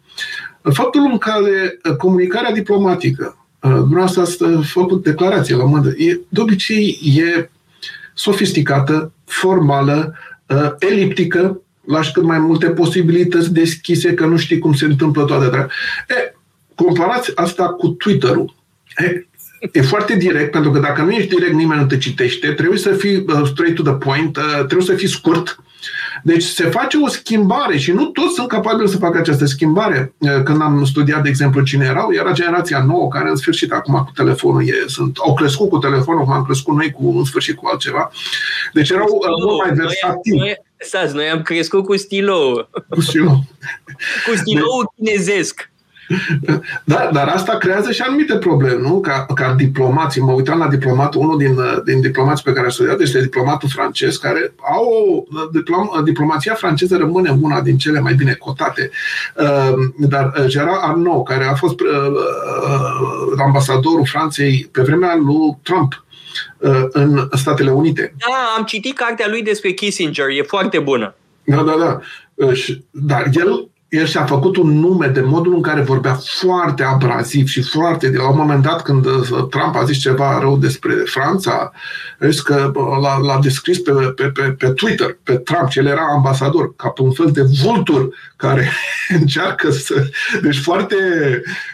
Faptul în care uh, comunicarea diplomatică, uh, dumneavoastră ați făcut declarație la mână, e, de obicei e sofisticată, formală, eliptică, lași cât mai multe posibilități deschise, că nu știi cum se întâmplă toate. E, comparați asta cu Twitter-ul. E, e foarte direct, pentru că dacă nu ești direct, nimeni nu te citește. Trebuie să fii uh, straight to the point, uh, trebuie să fii scurt. Deci se face o schimbare și nu toți sunt capabili să facă această schimbare. Uh, când am studiat, de exemplu, cine erau, era generația nouă, care în sfârșit acum cu telefonul e, sunt, au crescut cu telefonul, cum am crescut noi cu, în sfârșit cu altceva. Deci erau uh, mult mai versatili. Noi, noi, noi am crescut cu stilou. Cu stilou. cu stilou chinezesc. Da, dar asta creează și anumite probleme, nu? Ca, ca diplomații, mă uitam la diplomatul, unul din, din diplomații pe care a studiat este diplomatul francez, care au o diplom, diplomația franceză rămâne una din cele mai bine cotate. Uh, dar uh, Gerard Arnaud, care a fost uh, ambasadorul Franței pe vremea lui Trump, în Statele Unite. Da, am citit cartea lui despre Kissinger, e foarte bună. Da, da, da. Dar el el și-a făcut un nume de modul în care vorbea foarte abraziv și foarte... De la un moment dat, când uh, Trump a zis ceva rău despre Franța, a zis că uh, l-a, l-a descris pe, pe, pe, pe Twitter, pe Trump, și el era ambasador, ca pe un fel de vultur care încearcă să... Deci foarte...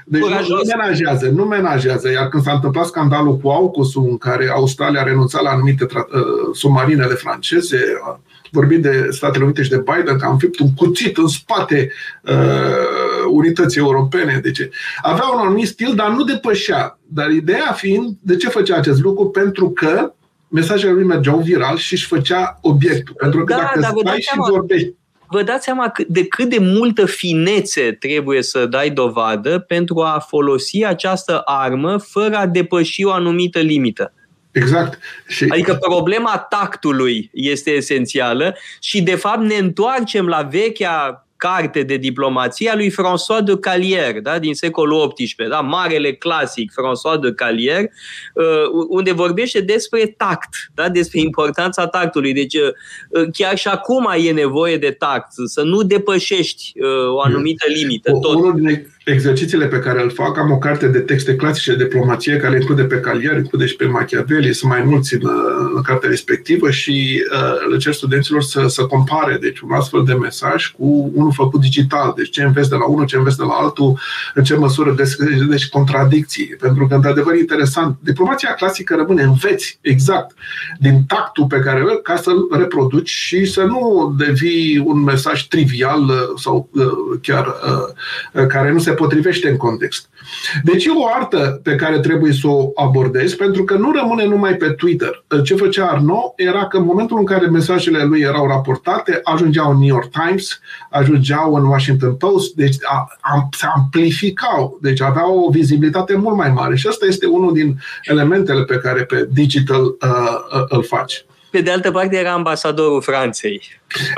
Deci nu, nu menajează, nu menajează. Iar când s-a întâmplat scandalul cu AUKUS-ul, în care Australia a renunțat la anumite tra- uh, submarinele franceze, vorbit de Statele Unite și de Biden, că am fipt un cuțit în spate uh, unității europene. Deci avea un anumit stil, dar nu depășea. Dar ideea fiind, de ce făcea acest lucru? Pentru că mesajele lui mergeau viral și își făcea obiectul. Pentru că da, dacă da, stai și seama, vorbești vă dați seama de cât de multă finețe trebuie să dai dovadă pentru a folosi această armă fără a depăși o anumită limită. Exact. Și... Adică problema tactului este esențială și, de fapt, ne întoarcem la vechea carte de diplomație a lui François de Calier, da, din secolul XVIII, da, marele clasic François de Calier, uh, unde vorbește despre tact, da, despre importanța tactului. Deci uh, chiar și acum e nevoie de tact, să nu depășești o anumită limită. Tot. Unul din exercițiile pe care îl fac, am o carte de texte clasice de diplomație care include pe Calier, include și pe Machiavelli, sunt mai mulți în, în cartea respectivă și uh, le cer studenților să, să compare deci, un astfel de mesaj cu unul făcut digital. Deci ce înveți de la unul, ce înveți de la altul, în ce măsură deci contradicții. Pentru că, într-adevăr, interesant. Diplomația clasică rămâne, înveți exact din tactul pe care îl ca să-l reproduci și să nu devii un mesaj trivial uh, sau uh, chiar uh, care nu se potrivește în context. Deci e o artă pe care trebuie să o abordezi, pentru că nu rămâne numai pe Twitter. Ce făcea Arno era că în momentul în care mesajele lui erau raportate, ajungeau în New York Times, ajungeau în Washington Post, deci a, a, se amplificau, deci aveau o vizibilitate mult mai mare. Și asta este unul din elementele pe care pe digital uh, uh, îl faci. Pe de altă parte era ambasadorul Franței.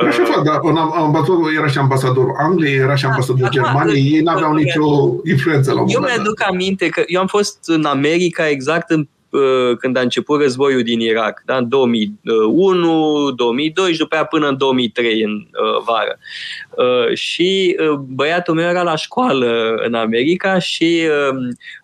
Așa fac, dar ambasadorul era și ambasadorul Angliei, era și ambasadorul Germaniei, ei n-aveau nicio influență la un Eu mi-aduc aminte că eu am fost în America exact în uh, când a început războiul din Irak, da? în 2001, 2002 și după aia până în 2003 în uh, vară. Uh, și uh, băiatul meu era la școală în America și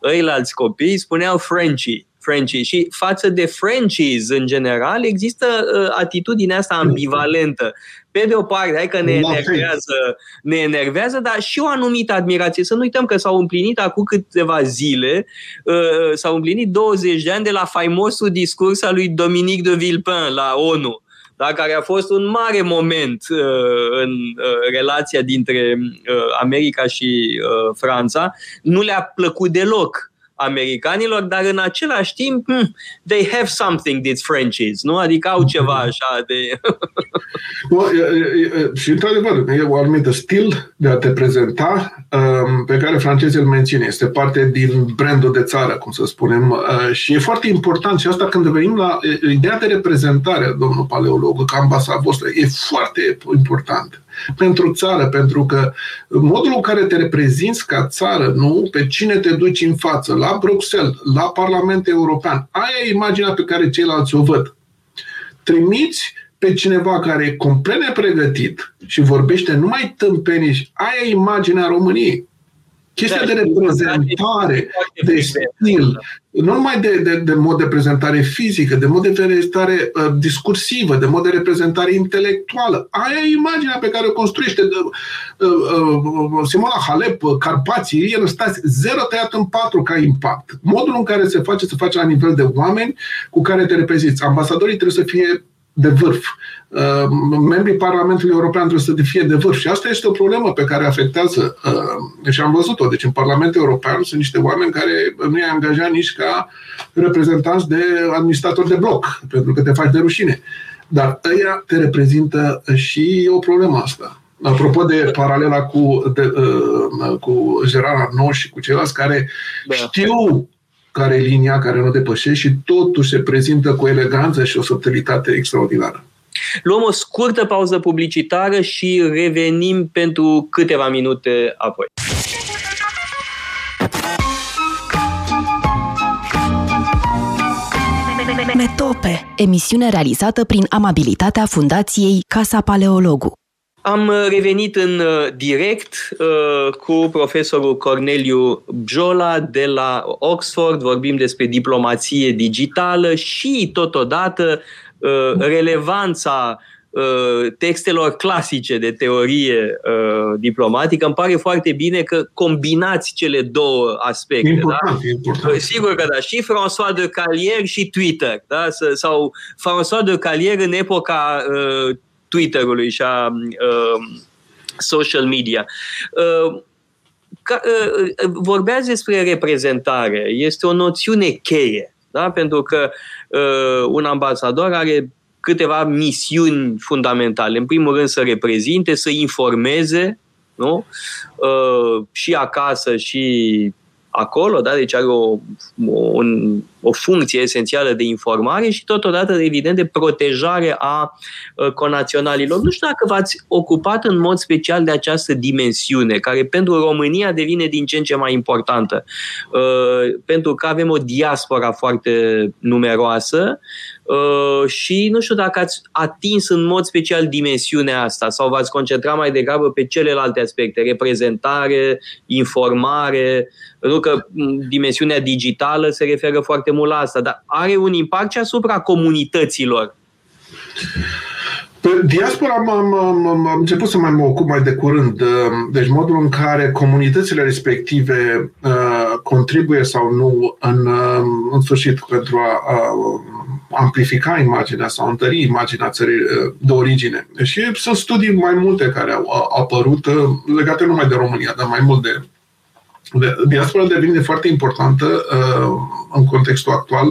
uh, alți copii spuneau Frenchy Frenchie. Și față de Frenchies în general există uh, atitudinea asta ambivalentă. Pe de o parte, hai că ne enervează, ne enervează, dar și o anumită admirație. Să nu uităm că s-au împlinit acum câteva zile, uh, s-au împlinit 20 de ani de la faimosul discurs al lui Dominique de Villepin la ONU da, care a fost un mare moment uh, în uh, relația dintre uh, America și uh, Franța. Nu le-a plăcut deloc americanilor, dar în același timp, hmm, they have something these Frenchies, nu? Adică au ceva așa de... și într-adevăr, e o anumită stil de a te prezenta um, pe care francezii îl menține. Este parte din brandul de țară, cum să spunem, uh, și e foarte important și asta când venim la ideea de reprezentare, domnul paleolog, ca ambasada voastră, e foarte important pentru țară, pentru că modul în care te reprezinți ca țară, nu pe cine te duci în față, la Bruxelles, la Parlamentul European, aia e imaginea pe care ceilalți o văd. Trimiți pe cineva care e complet nepregătit și vorbește numai tâmpenii, aia e imaginea României. Chestia da, de reprezentare, de stil, nu numai de, de, de mod de prezentare fizică, de mod de prezentare uh, discursivă, de mod de reprezentare intelectuală. Aia e imaginea pe care o construiește uh, uh, Simona Halep, Carpații, el stați zero tăiat în patru ca impact. Modul în care se face, se face la nivel de oameni cu care te reprezinți. Ambasadorii trebuie să fie de vârf. Uh, membrii Parlamentului European trebuie să fie de vârf și asta este o problemă pe care afectează uh, și am văzut-o. Deci în Parlamentul European sunt niște oameni care nu i-a angajat nici ca reprezentanți de administratori de bloc, pentru că te faci de rușine. Dar ăia te reprezintă și o problemă asta. Apropo de paralela cu, de, uh, cu Gerard Arnaud și cu ceilalți care da. știu care e linia care nu depășește și totuși se prezintă cu eleganță și o subtilitate extraordinară. Luăm o scurtă pauză publicitară și revenim pentru câteva minute apoi. Metope, emisiune realizată prin amabilitatea Fundației Casa Paleologu. Am uh, revenit în uh, direct uh, cu profesorul Corneliu Bjola de la Oxford. Vorbim despre diplomație digitală și totodată uh, relevanța uh, textelor clasice de teorie uh, diplomatică. Îmi pare foarte bine că combinați cele două aspecte. Important, da? important. Sigur că da. Și François de Calier și Twitter. Da? Sau François de Calier în epoca Twitter-ului și a uh, social media. Uh, ca, uh, vorbeați despre reprezentare. Este o noțiune cheie, da? pentru că uh, un ambasador are câteva misiuni fundamentale. În primul rând să reprezinte, să informeze, nu? Uh, și acasă și acolo, da? deci are o, o, o funcție esențială de informare și totodată, evident, de protejare a uh, conaționalilor. Nu știu dacă v-ați ocupat în mod special de această dimensiune, care pentru România devine din ce în ce mai importantă, uh, pentru că avem o diaspora foarte numeroasă, Uh, și nu știu dacă ați atins în mod special dimensiunea asta sau v-ați concentrat mai degrabă pe celelalte aspecte, reprezentare, informare, pentru că dimensiunea digitală se referă foarte mult la asta, dar are un impact și asupra comunităților. Pe diaspora am, am, am, am început să mai mă ocup mai de curând. Uh, deci modul în care comunitățile respective uh, contribuie sau nu în, uh, în sfârșit pentru a, a amplifica imaginea sau întări imaginea țării uh, de origine. Și sunt studii mai multe care au apărut uh, legate numai de România, dar mai mult de diaspora devine foarte importantă uh, în contextul actual.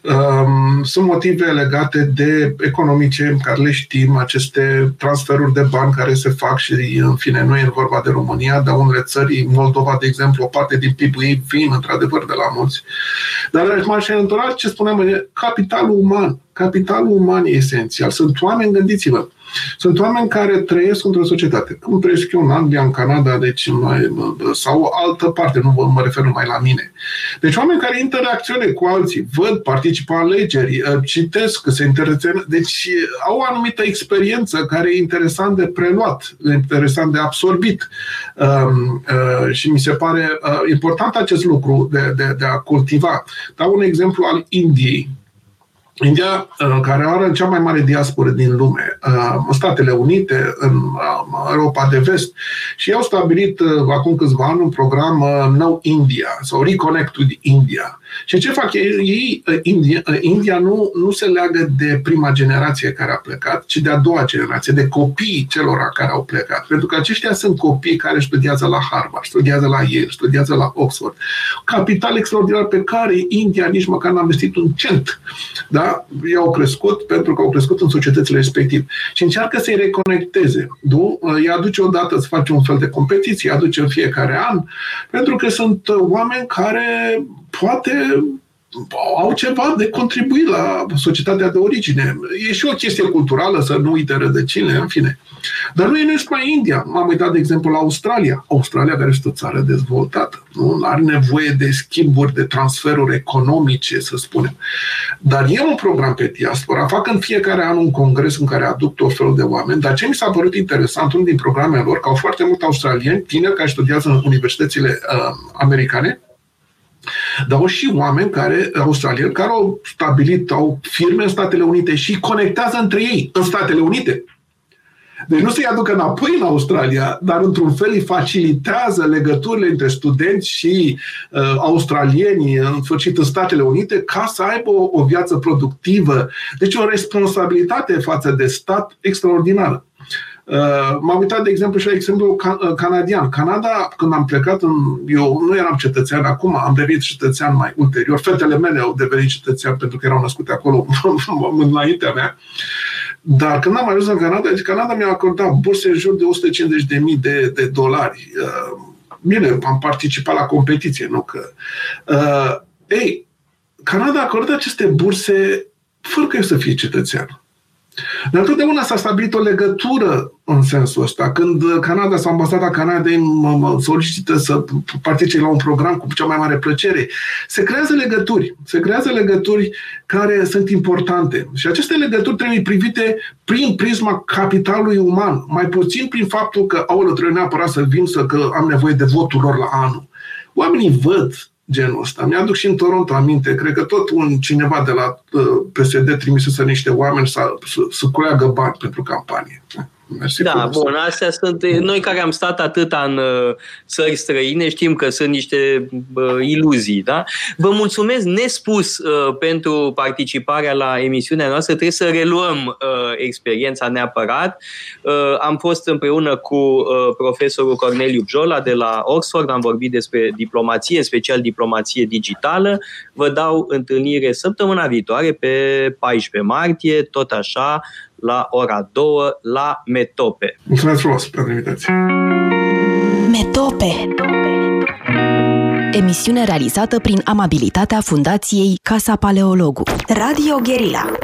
Uh, sunt motive legate de economice, care le știm, aceste transferuri de bani care se fac și, în fine, nu e vorba de România, dar unele țări, Moldova, de exemplu, o parte din PIB-ul ei vin, într-adevăr, de la mulți. Dar m-aș întora ce spuneam, e capitalul uman. Capitalul uman e esențial. Sunt oameni, gândiți-vă, sunt oameni care trăiesc într-o societate. Cum trăiesc eu în Anglia, în Canada, deci mai, sau altă parte, nu mă refer numai la mine. Deci oameni care interacționează cu alții, văd, participă alegeri, uh, citesc, se interesează, deci au o anumită experiență care e interesant de preluat, interesant de absorbit. Um, uh, și mi se pare uh, important acest lucru de, de, de a cultiva. Dau un exemplu al Indiei. India, uh, care are cea mai mare diasporă din lume, uh, în Statele Unite, în uh, Europa de Vest, și au stabilit acum câțiva ani un program No India sau Reconnect with India. Și ce fac ei? India, India nu, nu se leagă de prima generație care a plecat, ci de a doua generație, de copiii celor care au plecat. Pentru că aceștia sunt copii care studiază la Harvard, studiază la Yale, studiază la Oxford. Capital extraordinar pe care India nici măcar n-a investit un cent. Da? Ei au crescut pentru că au crescut în societățile respective. Și încearcă să-i reconecteze. Nu? Îi aduce odată să face un fel de competiție, îi aduce în fiecare an, pentru că sunt oameni care poate au ceva de contribuit la societatea de origine. E și o chestie culturală să nu uite rădăcinile, în fine. Dar nu e numai India. M-am uitat, de exemplu, la Australia. Australia, care este o țară dezvoltată, nu are nevoie de schimburi, de transferuri economice, să spunem. Dar e un program pe diaspora. Fac în fiecare an un congres în care aduc tot felul de oameni. Dar ce mi s-a părut interesant, unul din programele lor, că au foarte mulți australieni, tineri care studiază în universitățile uh, americane, dar au și oameni care, australieni, care au stabilit, au firme în Statele Unite și conectează între ei în Statele Unite. Deci nu se-i aducă înapoi în Australia, dar într-un fel îi facilitează legăturile între studenți și uh, australieni, în sfârșit în Statele Unite, ca să aibă o, o viață productivă. Deci o responsabilitate față de stat extraordinară. Uh, m-am uitat, de exemplu, și la exemplu uh, canadian. Canada, când am plecat, în, eu nu eram cetățean acum, am devenit cetățean mai ulterior. Fetele mele au devenit cetățean pentru că erau născute acolo înaintea mea. Dar când am ajuns în Canada, deci Canada mi-a acordat burse în jur de 150.000 de, de dolari. Uh, bine, am participat la competiție, nu că... Uh, ei, Canada a acordat aceste burse fără că eu să fie cetățean. Dar întotdeauna s-a stabilit o legătură în sensul ăsta. Când Canada sau ambasada Canadei mă solicită să participe la un program cu cea mai mare plăcere, se creează legături. Se creează legături care sunt importante. Și aceste legături trebuie privite prin prisma capitalului uman, mai puțin prin faptul că, aolă, trebuie neapărat să vin să că am nevoie de votul lor la anul. Oamenii văd genul ăsta. Mi-aduc și în Toronto aminte, cred că tot un cineva de la uh, PSD trimisese niște oameni să, să, să culeagă bani pentru campanie. Mersi da, frumos. bun, astea sunt, noi care am stat atât în uh, țări străine, știm că sunt niște uh, iluzii, da? Vă mulțumesc nespus uh, pentru participarea la emisiunea noastră, trebuie să reluăm uh, experiența neapărat. Uh, am fost împreună cu uh, profesorul Corneliu Bjola de la Oxford, am vorbit despre diplomație, special diplomație digitală. Vă dau întâlnire săptămâna viitoare pe 14 martie, tot așa, la ora 2 la Metope. Mulțumesc frumos pentru invitație! Metope Emisiune realizată prin amabilitatea Fundației Casa Paleologu. Radio Guerilla